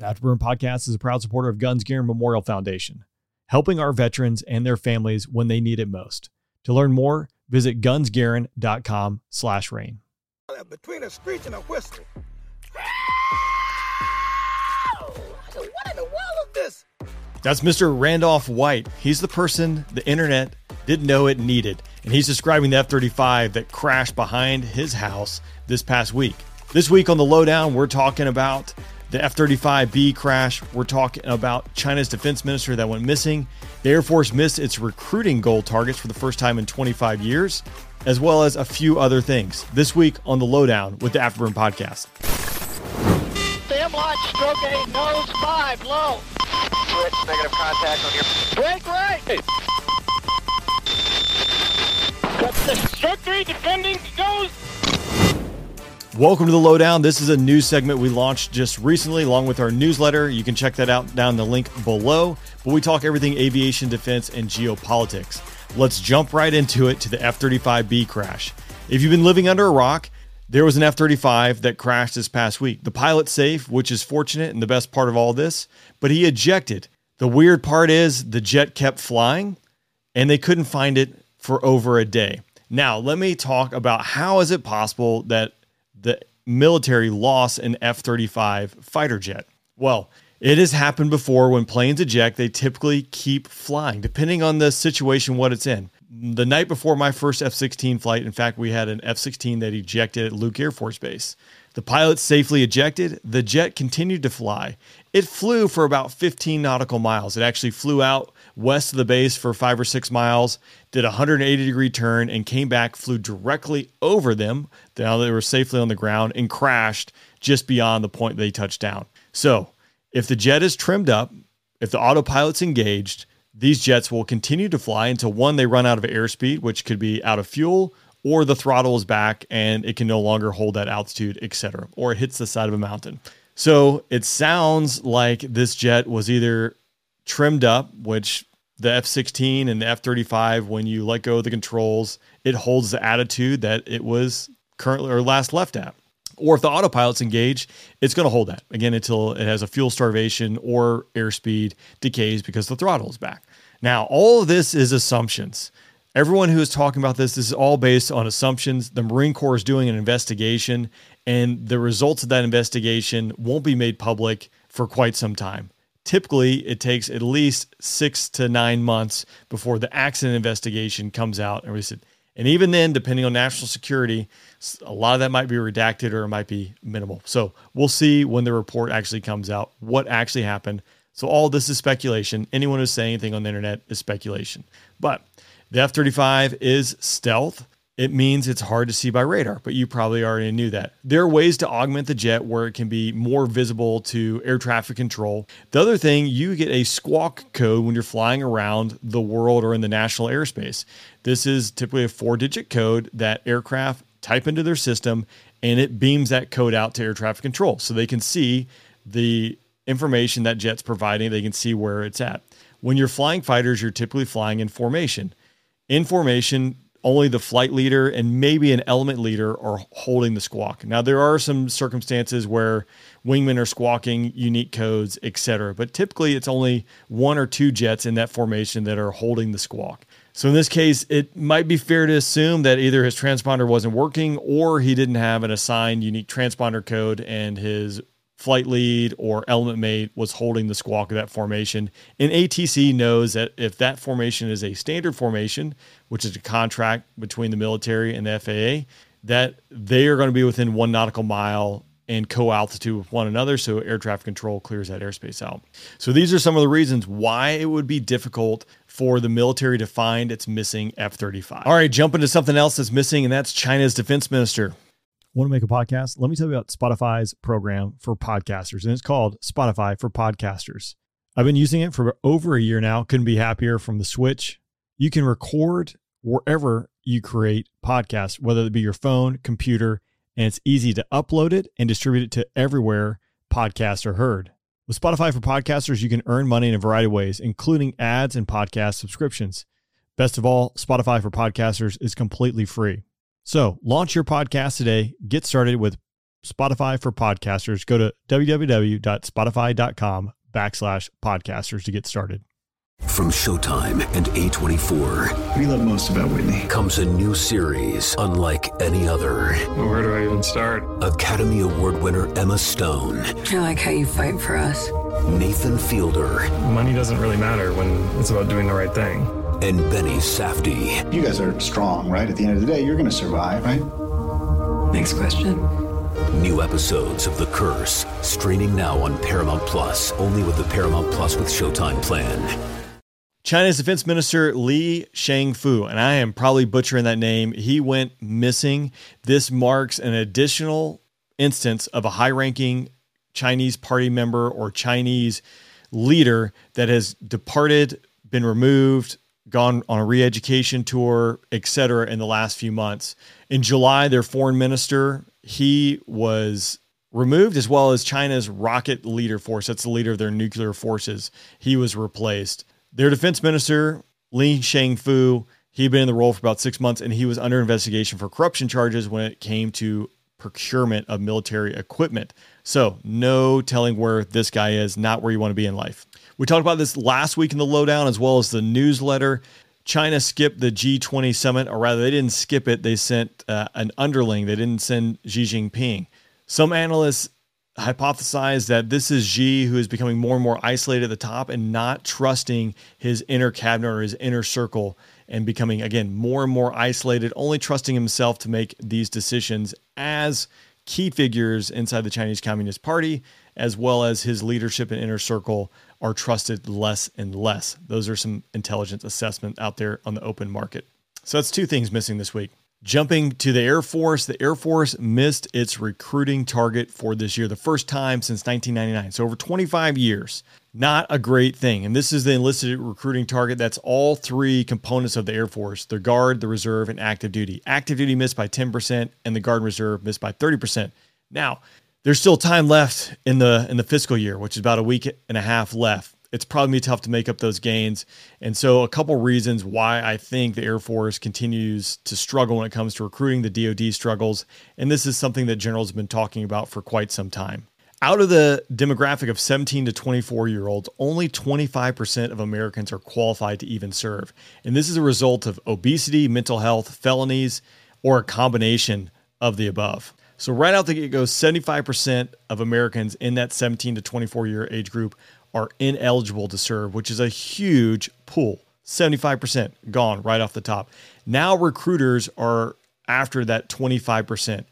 The Afterburn Podcast is a proud supporter of Guns Gear Memorial Foundation, helping our veterans and their families when they need it most. To learn more, visit gunsgarin.com slash rain. Between a screech and a whistle. What in the world is this? That's Mr. Randolph White. He's the person the internet didn't know it needed, and he's describing the F 35 that crashed behind his house this past week. This week on the Lowdown, we're talking about the F 35B crash. We're talking about China's defense minister that went missing. The Air Force missed its recruiting goal targets for the first time in 25 years, as well as a few other things. This week on the Lowdown with the Afterburn Podcast. Stand launch, stroke eight, nose five, low. Switch, negative contact on your Break right. Cut the stroke three, defending, nose. Welcome to the Lowdown. This is a new segment we launched just recently, along with our newsletter. You can check that out down the link below. But we talk everything aviation, defense, and geopolitics. Let's jump right into it to the F 35B crash. If you've been living under a rock, there was an F 35 that crashed this past week. The pilot's safe, which is fortunate and the best part of all this, but he ejected. The weird part is the jet kept flying and they couldn't find it for over a day. Now, let me talk about how is it possible that the military lost an F 35 fighter jet? Well, it has happened before when planes eject, they typically keep flying, depending on the situation, what it's in. The night before my first F 16 flight, in fact, we had an F 16 that ejected at Luke Air Force Base. The pilot safely ejected. The jet continued to fly. It flew for about 15 nautical miles. It actually flew out west of the base for five or six miles, did a 180 degree turn, and came back, flew directly over them. Now they were safely on the ground and crashed just beyond the point they touched down. So, if the jet is trimmed up, if the autopilot's engaged, these jets will continue to fly until one, they run out of airspeed, which could be out of fuel, or the throttle is back and it can no longer hold that altitude, etc., or it hits the side of a mountain. So it sounds like this jet was either trimmed up, which the F 16 and the F 35, when you let go of the controls, it holds the attitude that it was currently or last left at. Or if the autopilot's engaged, it's going to hold that again until it has a fuel starvation or airspeed decays because the throttle is back. Now, all of this is assumptions. Everyone who is talking about this, this is all based on assumptions. The Marine Corps is doing an investigation, and the results of that investigation won't be made public for quite some time. Typically, it takes at least six to nine months before the accident investigation comes out and released. And even then, depending on national security, a lot of that might be redacted or it might be minimal. So we'll see when the report actually comes out what actually happened. So all this is speculation. Anyone who's saying anything on the internet is speculation. But the F 35 is stealth. It means it's hard to see by radar, but you probably already knew that. There are ways to augment the jet where it can be more visible to air traffic control. The other thing, you get a squawk code when you're flying around the world or in the national airspace. This is typically a four digit code that aircraft type into their system and it beams that code out to air traffic control so they can see the information that jet's providing, they can see where it's at. When you're flying fighters, you're typically flying in formation. In formation, only the flight leader and maybe an element leader are holding the squawk. Now there are some circumstances where wingmen are squawking unique codes, etc. But typically it's only one or two jets in that formation that are holding the squawk. So in this case, it might be fair to assume that either his transponder wasn't working or he didn't have an assigned unique transponder code and his flight lead or element mate was holding the squawk of that formation. And ATC knows that if that formation is a standard formation, which is a contract between the military and the FAA, that they are going to be within one nautical mile and co-altitude with one another so air traffic control clears that airspace out. So these are some of the reasons why it would be difficult for the military to find its missing F-35. All right, jump into something else that's missing and that's China's defense minister want to make a podcast? Let me tell you about Spotify's program for podcasters, and it's called Spotify for Podcasters. I've been using it for over a year now. Couldn't be happier from the switch. You can record wherever you create podcasts, whether it be your phone, computer, and it's easy to upload it and distribute it to everywhere podcasts are heard. With Spotify for Podcasters, you can earn money in a variety of ways, including ads and podcast subscriptions. Best of all, Spotify for Podcasters is completely free. So launch your podcast today. Get started with Spotify for podcasters. Go to www.spotify.com backslash podcasters to get started. From Showtime and A24 What do you love most about Whitney? comes a new series unlike any other. Where do I even start? Academy Award winner Emma Stone, I like how you fight for us. Nathan Fielder, Money doesn't really matter when it's about doing the right thing. And Benny Safdie. You guys are strong, right? At the end of the day, you're going to survive, right? Next question. New episodes of The Curse, streaming now on Paramount Plus, only with the Paramount Plus with Showtime plan. China's defense minister Li Shangfu, and I am probably butchering that name, he went missing. This marks an additional instance of a high ranking Chinese party member or Chinese leader that has departed, been removed, gone on a re education tour, etc., in the last few months. In July, their foreign minister, he was removed as well as China's rocket leader force. That's the leader of their nuclear forces. He was replaced. Their defense minister, Li Shangfu, he'd been in the role for about six months and he was under investigation for corruption charges when it came to procurement of military equipment. So, no telling where this guy is, not where you want to be in life. We talked about this last week in the lowdown as well as the newsletter. China skipped the G20 summit, or rather, they didn't skip it. They sent uh, an underling. They didn't send Xi Jinping. Some analysts hypothesize that this is Xi who is becoming more and more isolated at the top and not trusting his inner cabinet or his inner circle and becoming, again, more and more isolated, only trusting himself to make these decisions as key figures inside the Chinese Communist Party, as well as his leadership and inner circle, are trusted less and less. Those are some intelligence assessment out there on the open market. So that's two things missing this week. Jumping to the Air Force, the Air Force missed its recruiting target for this year, the first time since 1999. So over 25 years. Not a great thing. And this is the enlisted recruiting target. That's all three components of the Air Force the Guard, the Reserve, and active duty. Active duty missed by 10%, and the Guard and Reserve missed by 30%. Now, there's still time left in the in the fiscal year, which is about a week and a half left. It's probably tough to make up those gains. And so a couple reasons why I think the Air Force continues to struggle when it comes to recruiting, the DoD struggles, and this is something that generals have been talking about for quite some time. Out of the demographic of 17 to 24 year olds, only 25% of Americans are qualified to even serve. And this is a result of obesity, mental health, felonies, or a combination of the above. So, right out the gate goes 75% of Americans in that 17 to 24 year age group are ineligible to serve, which is a huge pool. 75% gone right off the top. Now, recruiters are after that 25%.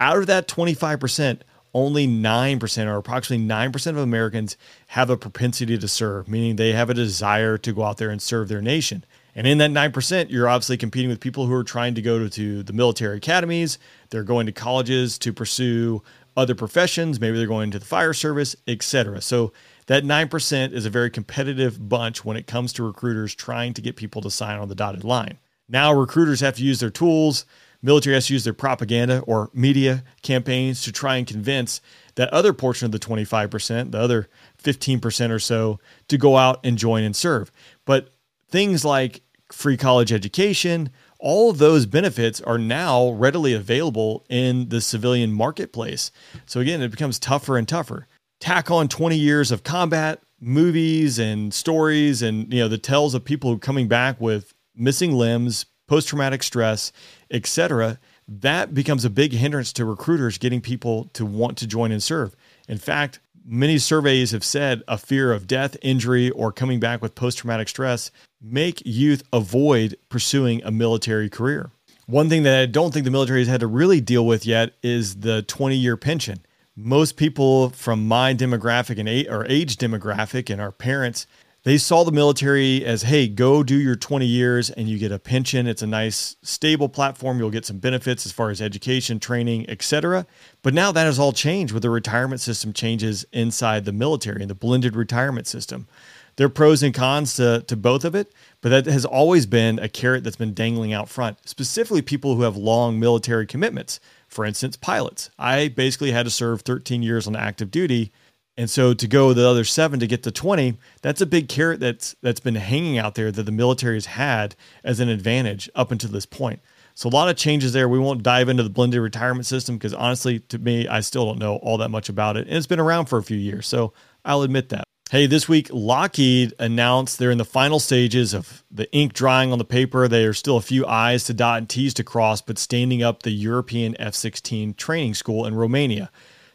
Out of that 25%, only 9% or approximately 9% of Americans have a propensity to serve, meaning they have a desire to go out there and serve their nation. And in that 9%, you're obviously competing with people who are trying to go to, to the military academies, they're going to colleges to pursue other professions, maybe they're going to the fire service, etc. So that 9% is a very competitive bunch when it comes to recruiters trying to get people to sign on the dotted line. Now recruiters have to use their tools, military has to use their propaganda or media campaigns to try and convince that other portion of the 25%, the other 15% or so, to go out and join and serve. But things like free college education, all of those benefits are now readily available in the civilian marketplace. So again, it becomes tougher and tougher. Tack on 20 years of combat, movies and stories and you know the tales of people coming back with missing limbs, post-traumatic stress, etc. That becomes a big hindrance to recruiters getting people to want to join and serve. In fact, many surveys have said a fear of death, injury, or coming back with post traumatic stress make youth avoid pursuing a military career. One thing that I don't think the military has had to really deal with yet is the 20 year pension. Most people from my demographic and age, or age demographic and our parents, they saw the military as, hey, go do your 20 years and you get a pension. It's a nice, stable platform. You'll get some benefits as far as education, training, etc. But now that has all changed with the retirement system changes inside the military and the blended retirement system. There are pros and cons to, to both of it, but that has always been a carrot that's been dangling out front, specifically people who have long military commitments. For instance, pilots. I basically had to serve 13 years on active duty and so to go the other seven to get to 20, that's a big carrot that's that's been hanging out there that the military has had as an advantage up until this point. So a lot of changes there. We won't dive into the blended retirement system because honestly, to me, I still don't know all that much about it. And it's been around for a few years. So I'll admit that. Hey, this week, Lockheed announced they're in the final stages of the ink drying on the paper. There are still a few I's to dot and T's to cross, but standing up the European F 16 training school in Romania.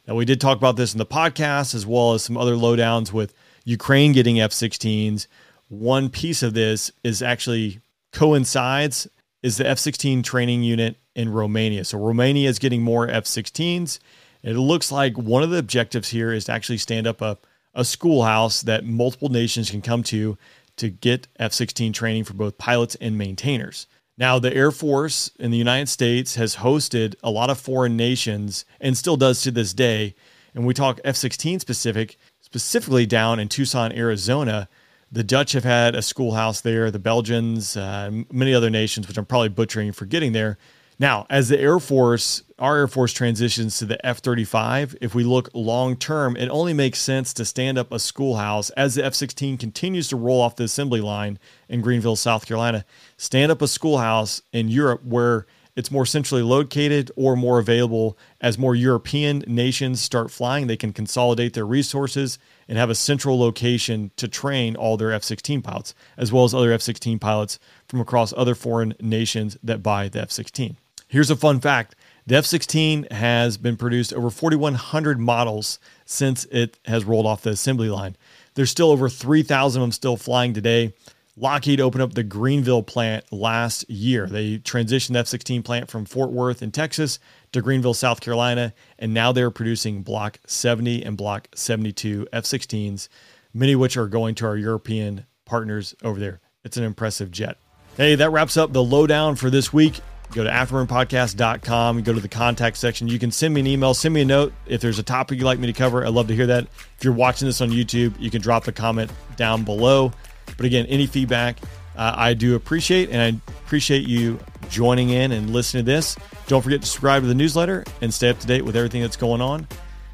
Now, we did talk about this in the podcast as well as some other lowdowns with Ukraine getting F 16s. One piece of this is actually coincides is the F 16 training unit in Romania. So, Romania is getting more F 16s. It looks like one of the objectives here is to actually stand up a a schoolhouse that multiple nations can come to to get F 16 training for both pilots and maintainers. Now, the Air Force in the United States has hosted a lot of foreign nations and still does to this day. And we talk F 16 specific, specifically down in Tucson, Arizona. The Dutch have had a schoolhouse there, the Belgians, uh, many other nations, which I'm probably butchering for getting there. Now, as the Air Force, our Air Force transitions to the F 35, if we look long term, it only makes sense to stand up a schoolhouse as the F 16 continues to roll off the assembly line in Greenville, South Carolina. Stand up a schoolhouse in Europe where it's more centrally located or more available as more European nations start flying. They can consolidate their resources and have a central location to train all their F 16 pilots, as well as other F 16 pilots from across other foreign nations that buy the F 16. Here's a fun fact the F 16 has been produced over 4,100 models since it has rolled off the assembly line. There's still over 3,000 of them still flying today. Lockheed opened up the Greenville plant last year. They transitioned the F 16 plant from Fort Worth in Texas to Greenville, South Carolina, and now they're producing Block 70 and Block 72 F 16s, many of which are going to our European partners over there. It's an impressive jet. Hey, that wraps up the lowdown for this week go to afterburnpodcast.com, go to the contact section. You can send me an email, send me a note if there's a topic you'd like me to cover. I'd love to hear that. If you're watching this on YouTube, you can drop a comment down below. But again, any feedback uh, I do appreciate, and I appreciate you joining in and listening to this. Don't forget to subscribe to the newsletter and stay up to date with everything that's going on.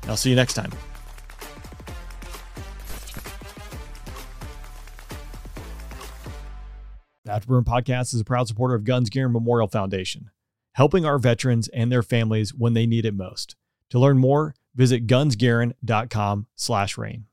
I'll see you next time. Afterburn Podcast is a proud supporter of Guns Gear Memorial Foundation, helping our veterans and their families when they need it most. To learn more, visit gunsgarin.com slash rain.